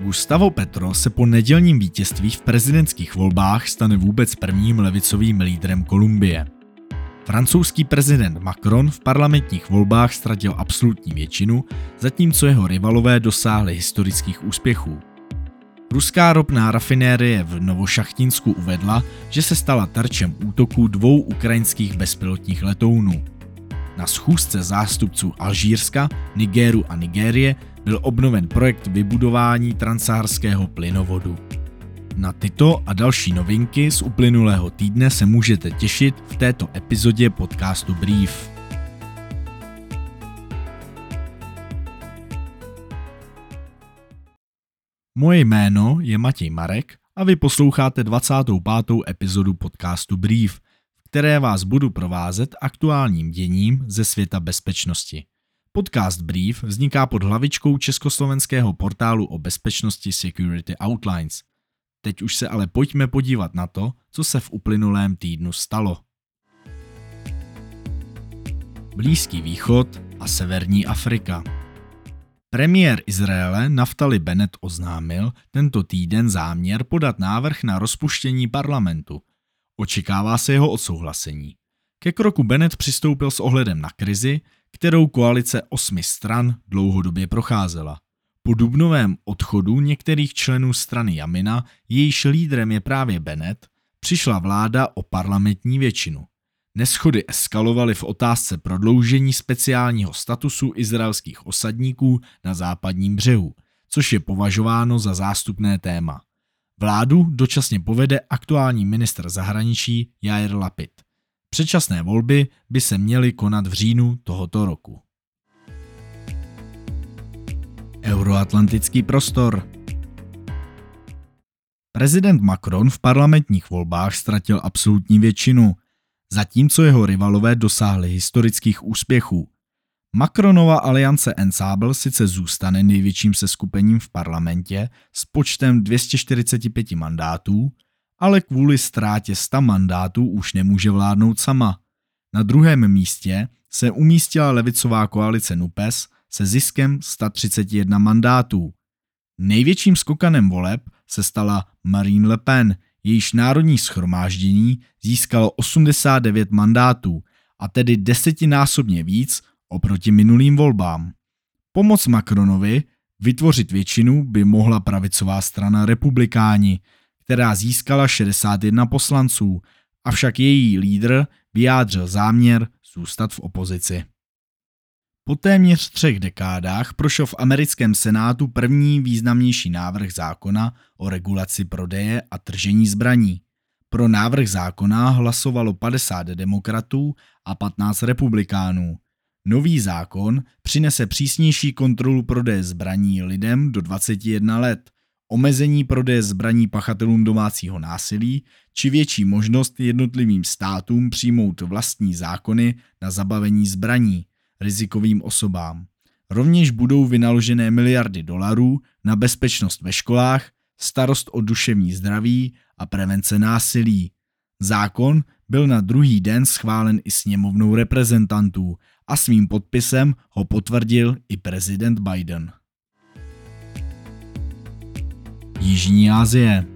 Gustavo Petro se po nedělním vítězství v prezidentských volbách stane vůbec prvním levicovým lídrem Kolumbie. Francouzský prezident Macron v parlamentních volbách ztratil absolutní většinu, zatímco jeho rivalové dosáhli historických úspěchů. Ruská ropná rafinérie v Novošachtinsku uvedla, že se stala terčem útoků dvou ukrajinských bezpilotních letounů. Na schůzce zástupců Alžírska, Nigéru a Nigérie byl obnoven projekt vybudování transsaharského plynovodu. Na tyto a další novinky z uplynulého týdne se můžete těšit v této epizodě podcastu Brief. Moje jméno je Matěj Marek a vy posloucháte 25. epizodu podcastu Brief, v které vás budu provázet aktuálním děním ze světa bezpečnosti. Podcast Brief vzniká pod hlavičkou československého portálu o bezpečnosti Security Outlines. Teď už se ale pojďme podívat na to, co se v uplynulém týdnu stalo. Blízký východ a severní Afrika. Premiér Izraele Naftali Bennett oznámil tento týden záměr podat návrh na rozpuštění parlamentu. Očekává se jeho odsouhlasení. Ke kroku Bennett přistoupil s ohledem na krizi, kterou koalice osmi stran dlouhodobě procházela. Po dubnovém odchodu některých členů strany Jamina, jejíž lídrem je právě Bennett, přišla vláda o parlamentní většinu. Neschody eskalovaly v otázce prodloužení speciálního statusu izraelských osadníků na západním břehu, což je považováno za zástupné téma. Vládu dočasně povede aktuální ministr zahraničí Jair Lapid. Předčasné volby by se měly konat v říjnu tohoto roku. Euroatlantický prostor Prezident Macron v parlamentních volbách ztratil absolutní většinu, zatímco jeho rivalové dosáhli historických úspěchů. Macronova aliance Ensemble sice zůstane největším seskupením v parlamentě s počtem 245 mandátů, ale kvůli ztrátě 100 mandátů už nemůže vládnout sama. Na druhém místě se umístila levicová koalice NUPES se ziskem 131 mandátů. Největším skokanem voleb se stala Marine Le Pen, jejíž národní schromáždění získalo 89 mandátů, a tedy desetinásobně víc oproti minulým volbám. Pomoc Macronovi vytvořit většinu by mohla pravicová strana republikáni, která získala 61 poslanců, avšak její lídr vyjádřil záměr zůstat v opozici. Po téměř třech dekádách prošel v americkém senátu první významnější návrh zákona o regulaci prodeje a tržení zbraní. Pro návrh zákona hlasovalo 50 demokratů a 15 republikánů. Nový zákon přinese přísnější kontrolu prodeje zbraní lidem do 21 let, omezení prodeje zbraní pachatelům domácího násilí či větší možnost jednotlivým státům přijmout vlastní zákony na zabavení zbraní rizikovým osobám. Rovněž budou vynaložené miliardy dolarů na bezpečnost ve školách, starost o duševní zdraví a prevence násilí. Zákon byl na druhý den schválen i sněmovnou reprezentantů a svým podpisem ho potvrdil i prezident Biden. Jižní Asie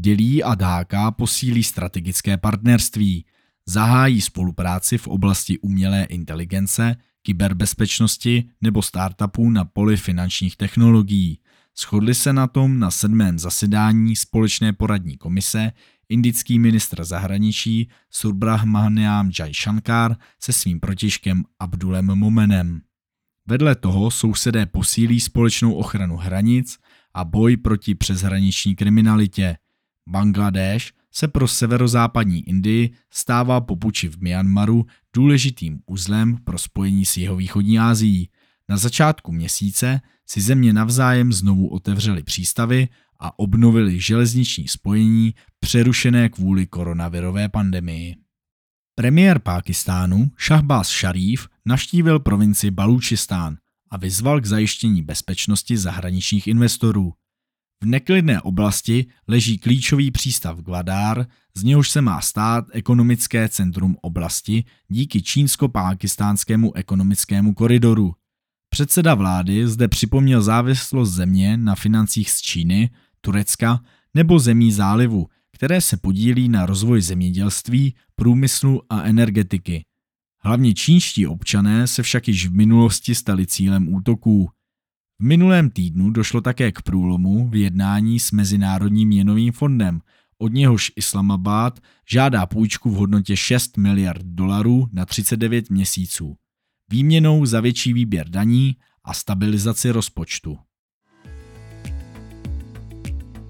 Dělí a Dáka posílí strategické partnerství, zahájí spolupráci v oblasti umělé inteligence, kyberbezpečnosti nebo startupů na poli finančních technologií. Shodli se na tom na sedmém zasedání společné poradní komise indický ministr zahraničí Subrahmanyam Shankar se svým protižkem Abdulem Momenem. Vedle toho sousedé posílí společnou ochranu hranic a boj proti přeshraniční kriminalitě. Bangladeš se pro severozápadní Indii stává po puči v Myanmaru důležitým uzlem pro spojení s jeho východní Ázií. Na začátku měsíce si země navzájem znovu otevřely přístavy a obnovili železniční spojení přerušené kvůli koronavirové pandemii. Premiér Pákistánu Shahbaz Sharif navštívil provinci Balučistán a vyzval k zajištění bezpečnosti zahraničních investorů. V neklidné oblasti leží klíčový přístav Gwadar, z něhož se má stát ekonomické centrum oblasti díky čínsko-pákistánskému ekonomickému koridoru. Předseda vlády zde připomněl závislost země na financích z Číny, Turecka nebo zemí zálivu, které se podílí na rozvoji zemědělství, průmyslu a energetiky. Hlavně čínští občané se však již v minulosti stali cílem útoků. V minulém týdnu došlo také k průlomu v jednání s Mezinárodním měnovým fondem, od něhož Islamabad žádá půjčku v hodnotě 6 miliard dolarů na 39 měsíců, výměnou za větší výběr daní a stabilizaci rozpočtu.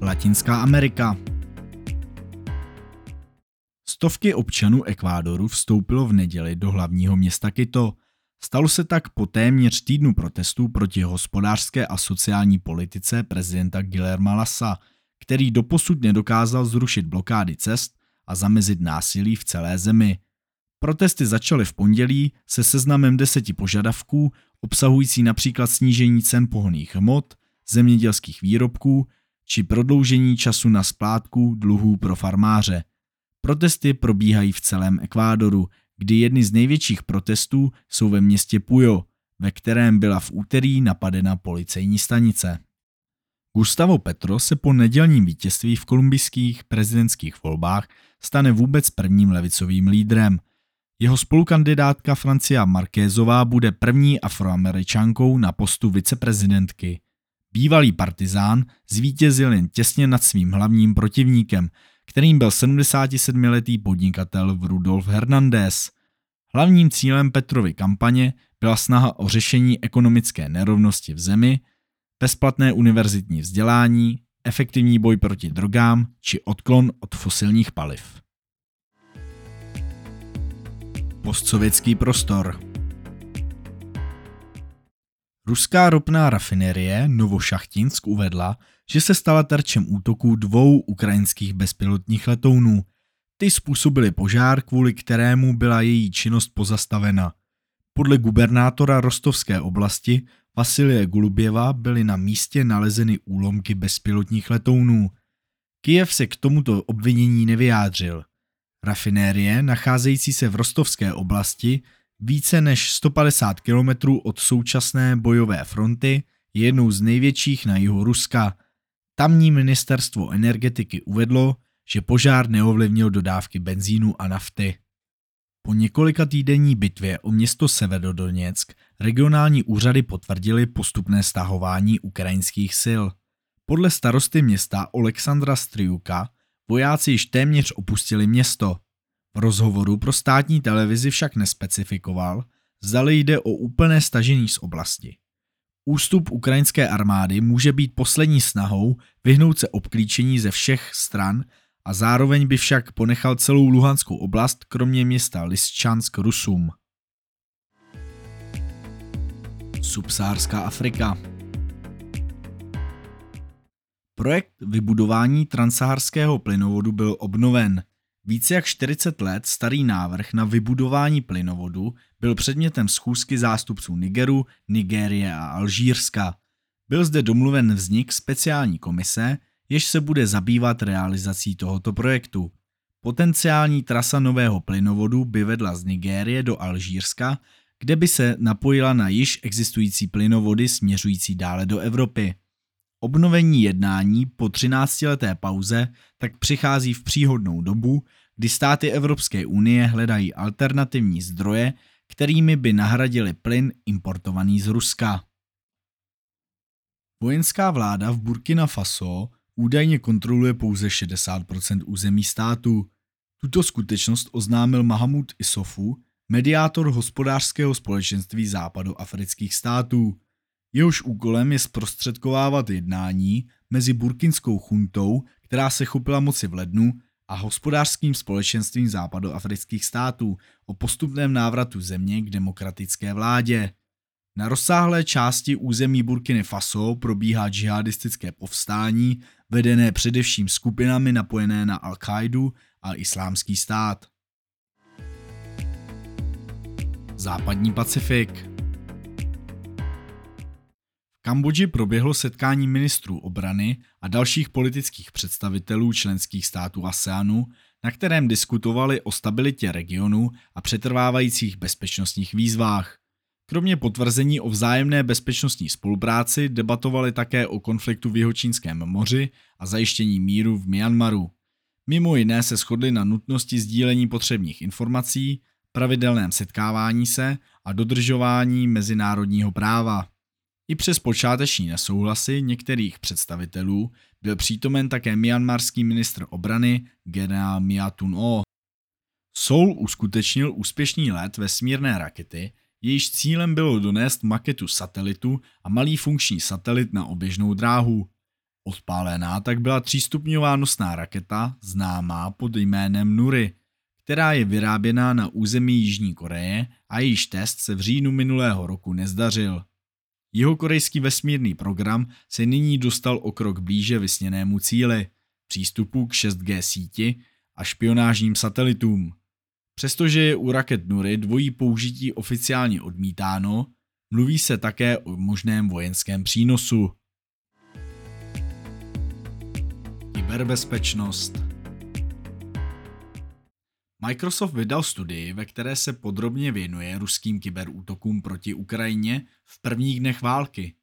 Latinská Amerika Stovky občanů Ekvádoru vstoupilo v neděli do hlavního města Quito. Stalo se tak po téměř týdnu protestů proti hospodářské a sociální politice prezidenta Guillerma Lassa, který doposud nedokázal zrušit blokády cest a zamezit násilí v celé zemi. Protesty začaly v pondělí se seznamem deseti požadavků, obsahující například snížení cen pohonných hmot, zemědělských výrobků či prodloužení času na splátku dluhů pro farmáře. Protesty probíhají v celém Ekvádoru, kdy jedny z největších protestů jsou ve městě Puyo, ve kterém byla v úterý napadena policejní stanice. Gustavo Petro se po nedělním vítězství v kolumbijských prezidentských volbách stane vůbec prvním levicovým lídrem. Jeho spolukandidátka Francia Markézová bude první afroameričankou na postu viceprezidentky. Bývalý partizán zvítězil jen těsně nad svým hlavním protivníkem, kterým byl 77-letý podnikatel Rudolf Hernandez. Hlavním cílem Petrovy kampaně byla snaha o řešení ekonomické nerovnosti v zemi, bezplatné univerzitní vzdělání, efektivní boj proti drogám či odklon od fosilních paliv. Postsovětský prostor Ruská ropná rafinerie Novošachtinsk uvedla, že se stala terčem útoků dvou ukrajinských bezpilotních letounů. Ty způsobily požár, kvůli kterému byla její činnost pozastavena. Podle gubernátora rostovské oblasti Vasilie Guluběva byly na místě nalezeny úlomky bezpilotních letounů. Kijev se k tomuto obvinění nevyjádřil. Rafinérie, nacházející se v rostovské oblasti, více než 150 km od současné bojové fronty, je jednou z největších na jihu Ruska. Tamní ministerstvo energetiky uvedlo, že požár neovlivnil dodávky benzínu a nafty. Po několika týdenní bitvě o město Severodoněck regionální úřady potvrdili postupné stahování ukrajinských sil. Podle starosty města Alexandra Striuka vojáci již téměř opustili město. V rozhovoru pro státní televizi však nespecifikoval, zdali jde o úplné stažení z oblasti. Ústup ukrajinské armády může být poslední snahou vyhnout se obklíčení ze všech stran a zároveň by však ponechal celou Luhanskou oblast kromě města Lysychansk Rusum. Subsárská Afrika Projekt vybudování transsaharského plynovodu byl obnoven. Více jak 40 let starý návrh na vybudování plynovodu byl předmětem schůzky zástupců Nigeru, Nigérie a Alžírska. Byl zde domluven vznik speciální komise, jež se bude zabývat realizací tohoto projektu. Potenciální trasa nového plynovodu by vedla z Nigérie do Alžírska, kde by se napojila na již existující plynovody směřující dále do Evropy. Obnovení jednání po 13-leté pauze tak přichází v příhodnou dobu, kdy státy Evropské unie hledají alternativní zdroje, kterými by nahradili plyn importovaný z Ruska. Vojenská vláda v Burkina Faso údajně kontroluje pouze 60% území státu. Tuto skutečnost oznámil Mahamud Isofu, mediátor hospodářského společenství západoafrických států. Jehož úkolem je zprostředkovávat jednání mezi burkinskou chuntou, která se chopila moci v lednu, a hospodářským společenstvím západoafrických států o postupném návratu země k demokratické vládě. Na rozsáhlé části území Burkiny Faso probíhá džihadistické povstání, vedené především skupinami napojené na Al-Qaidu a islámský stát. Západní Pacifik Kambodži proběhlo setkání ministrů obrany a dalších politických představitelů členských států ASEANu, na kterém diskutovali o stabilitě regionu a přetrvávajících bezpečnostních výzvách. Kromě potvrzení o vzájemné bezpečnostní spolupráci debatovali také o konfliktu v Jihočínském moři a zajištění míru v Myanmaru. Mimo jiné se shodli na nutnosti sdílení potřebných informací, pravidelném setkávání se a dodržování mezinárodního práva. I přes počáteční nesouhlasy některých představitelů byl přítomen také myanmarský ministr obrany generál Miatun O. Seoul uskutečnil úspěšný let vesmírné rakety, jejíž cílem bylo donést maketu satelitu a malý funkční satelit na oběžnou dráhu. Odpálená tak byla třístupňová nosná raketa známá pod jménem Nuri, která je vyráběná na území Jižní Koreje a jejíž test se v říjnu minulého roku nezdařil. Jeho korejský vesmírný program se nyní dostal o krok blíže vysněnému cíli, přístupu k 6G síti a špionážním satelitům. Přestože je u raket Nuri dvojí použití oficiálně odmítáno, mluví se také o možném vojenském přínosu. Kyberbezpečnost Microsoft vydal studii, ve které se podrobně věnuje ruským kyberútokům proti Ukrajině v prvních dnech války.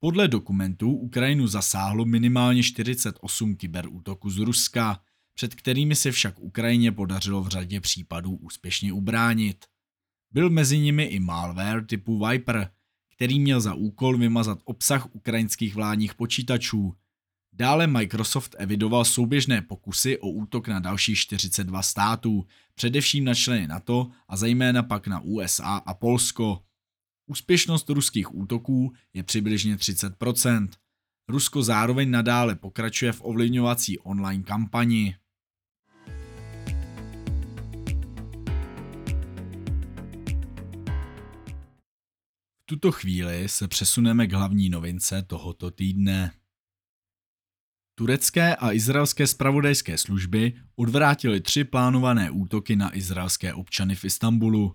Podle dokumentů Ukrajinu zasáhlo minimálně 48 kyberútoků z Ruska, před kterými se však Ukrajině podařilo v řadě případů úspěšně ubránit. Byl mezi nimi i malware typu Viper, který měl za úkol vymazat obsah ukrajinských vládních počítačů. Dále Microsoft evidoval souběžné pokusy o útok na dalších 42 států, především na členy NATO a zejména pak na USA a Polsko. Úspěšnost ruských útoků je přibližně 30%. Rusko zároveň nadále pokračuje v ovlivňovací online kampani. V tuto chvíli se přesuneme k hlavní novince tohoto týdne. Turecké a izraelské spravodajské služby odvrátily tři plánované útoky na izraelské občany v Istanbulu.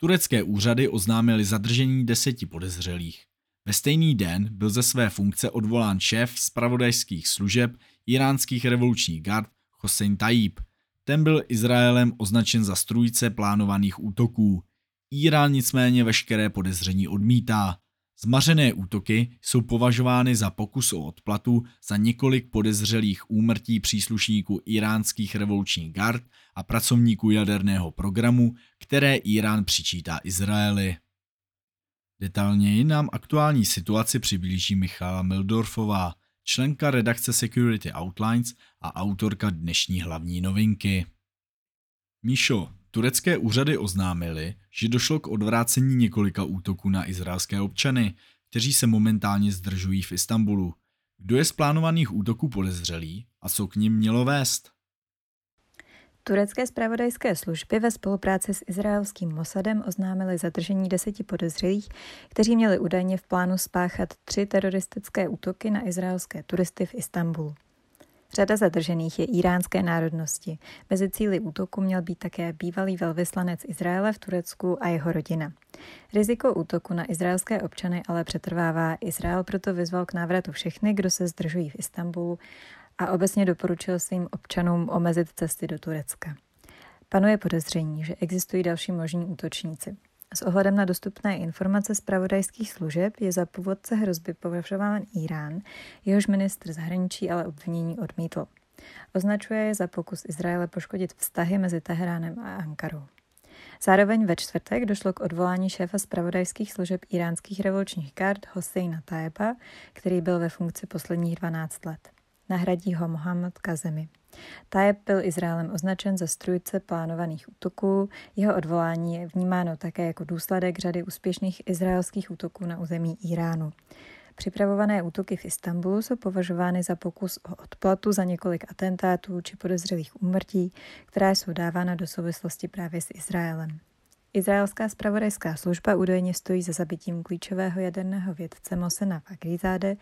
Turecké úřady oznámily zadržení deseti podezřelých. Ve stejný den byl ze své funkce odvolán šéf spravodajských služeb iránských revolučních gard Hossein Tayyip. Ten byl Izraelem označen za strůjce plánovaných útoků. Irán nicméně veškeré podezření odmítá. Zmařené útoky jsou považovány za pokus o odplatu za několik podezřelých úmrtí příslušníků iránských revolučních gard a pracovníků jaderného programu, které Irán přičítá Izraeli. Detailněji nám aktuální situaci přiblíží Michala Mildorfová, členka redakce Security Outlines a autorka dnešní hlavní novinky. Míšo, Turecké úřady oznámily, že došlo k odvrácení několika útoků na izraelské občany, kteří se momentálně zdržují v Istanbulu. Kdo je z plánovaných útoků podezřelý a co k ním mělo vést? Turecké spravodajské služby ve spolupráci s izraelským Mossadem oznámily zadržení deseti podezřelých, kteří měli údajně v plánu spáchat tři teroristické útoky na izraelské turisty v Istanbulu. Řada zadržených je iránské národnosti. Mezi cíly útoku měl být také bývalý velvyslanec Izraele v Turecku a jeho rodina. Riziko útoku na izraelské občany ale přetrvává. Izrael proto vyzval k návratu všechny, kdo se zdržují v Istanbulu a obecně doporučil svým občanům omezit cesty do Turecka. Panuje podezření, že existují další možní útočníci. S ohledem na dostupné informace z pravodajských služeb je za původce hrozby považován Irán, jehož ministr zahraničí ale obvinění odmítl. Označuje je za pokus Izraele poškodit vztahy mezi Teheránem a Ankarou. Zároveň ve čtvrtek došlo k odvolání šéfa zpravodajských služeb iránských revolučních kart Hosseina Taeba, který byl ve funkci posledních 12 let. Nahradí ho Mohamed Kazemi. Tajeb byl Izraelem označen za strujce plánovaných útoků. Jeho odvolání je vnímáno také jako důsledek řady úspěšných izraelských útoků na území Iránu. Připravované útoky v Istanbulu jsou považovány za pokus o odplatu za několik atentátů či podezřelých úmrtí, která jsou dávána do souvislosti právě s Izraelem. Izraelská spravodajská služba údajně stojí za zabitím klíčového jaderného vědce Mosena Faghrizade,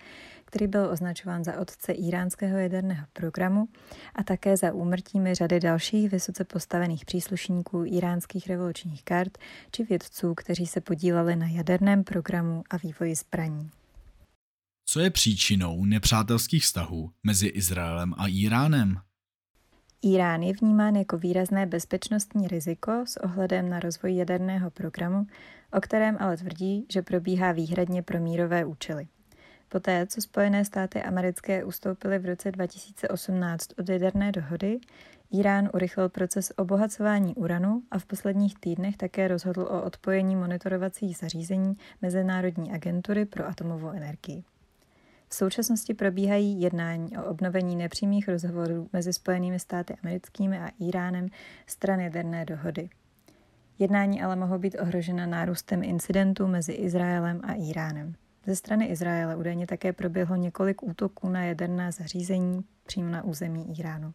který byl označován za otce iránského jaderného programu a také za úmrtími řady dalších vysoce postavených příslušníků iránských revolučních kart či vědců, kteří se podíleli na jaderném programu a vývoji zbraní. Co je příčinou nepřátelských vztahů mezi Izraelem a Iránem? Irán je vnímán jako výrazné bezpečnostní riziko s ohledem na rozvoj jaderného programu, o kterém ale tvrdí, že probíhá výhradně pro mírové účely. Poté, co Spojené státy americké ustoupily v roce 2018 od jaderné dohody, Irán urychlil proces obohacování uranu a v posledních týdnech také rozhodl o odpojení monitorovacích zařízení Mezinárodní agentury pro atomovou energii. V současnosti probíhají jednání o obnovení nepřímých rozhovorů mezi Spojenými státy americkými a Iránem stran jaderné dohody. Jednání ale mohou být ohrožena nárůstem incidentů mezi Izraelem a Iránem. Ze strany Izraele údajně také proběhlo několik útoků na jaderná zařízení přímo na území Iránu.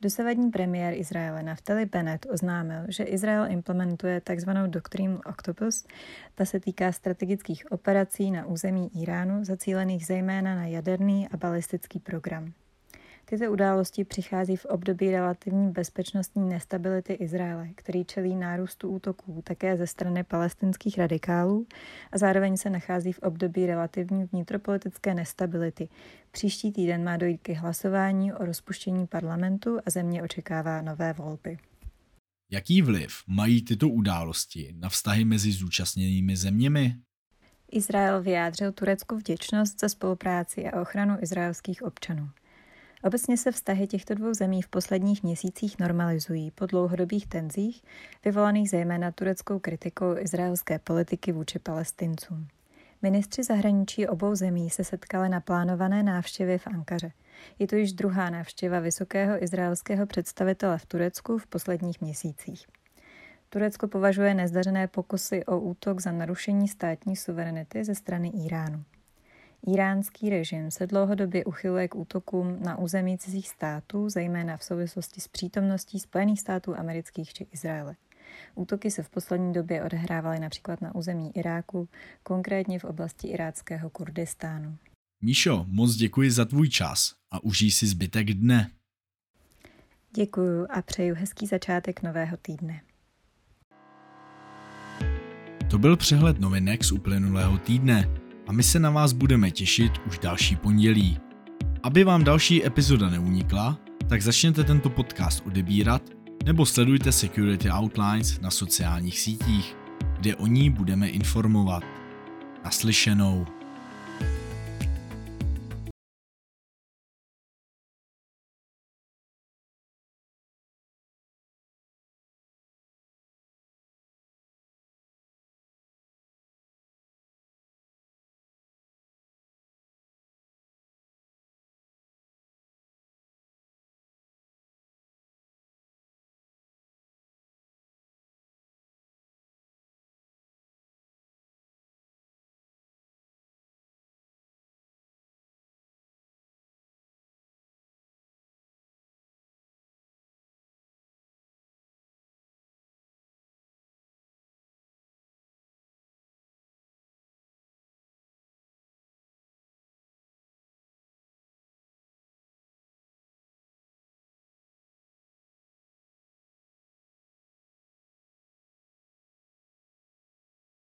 Dosavadní premiér Izraele Naftali Bennett oznámil, že Izrael implementuje tzv. doktrínu Octopus. Ta se týká strategických operací na území Iránu, zacílených zejména na jaderný a balistický program. Tyto události přichází v období relativní bezpečnostní nestability Izraele, který čelí nárůstu útoků také ze strany palestinských radikálů a zároveň se nachází v období relativní vnitropolitické nestability. Příští týden má dojít k hlasování o rozpuštění parlamentu a země očekává nové volby. Jaký vliv mají tyto události na vztahy mezi zúčastněnými zeměmi? Izrael vyjádřil Turecku vděčnost za spolupráci a ochranu izraelských občanů. Obecně se vztahy těchto dvou zemí v posledních měsících normalizují po dlouhodobých tenzích, vyvolaných zejména tureckou kritikou izraelské politiky vůči palestincům. Ministři zahraničí obou zemí se setkali na plánované návštěvě v Ankaře. Je to již druhá návštěva vysokého izraelského představitele v Turecku v posledních měsících. Turecko považuje nezdařené pokusy o útok za narušení státní suverenity ze strany Iránu. Iránský režim se dlouhodobě uchyluje k útokům na území cizích států, zejména v souvislosti s přítomností Spojených států amerických či Izraele. Útoky se v poslední době odehrávaly například na území Iráku, konkrétně v oblasti iráckého Kurdistánu. Míšo, moc děkuji za tvůj čas a užij si zbytek dne. Děkuju a přeju hezký začátek nového týdne. To byl přehled novinek z uplynulého týdne a my se na vás budeme těšit už další pondělí. Aby vám další epizoda neunikla, tak začněte tento podcast odebírat nebo sledujte Security Outlines na sociálních sítích, kde o ní budeme informovat. Naslyšenou.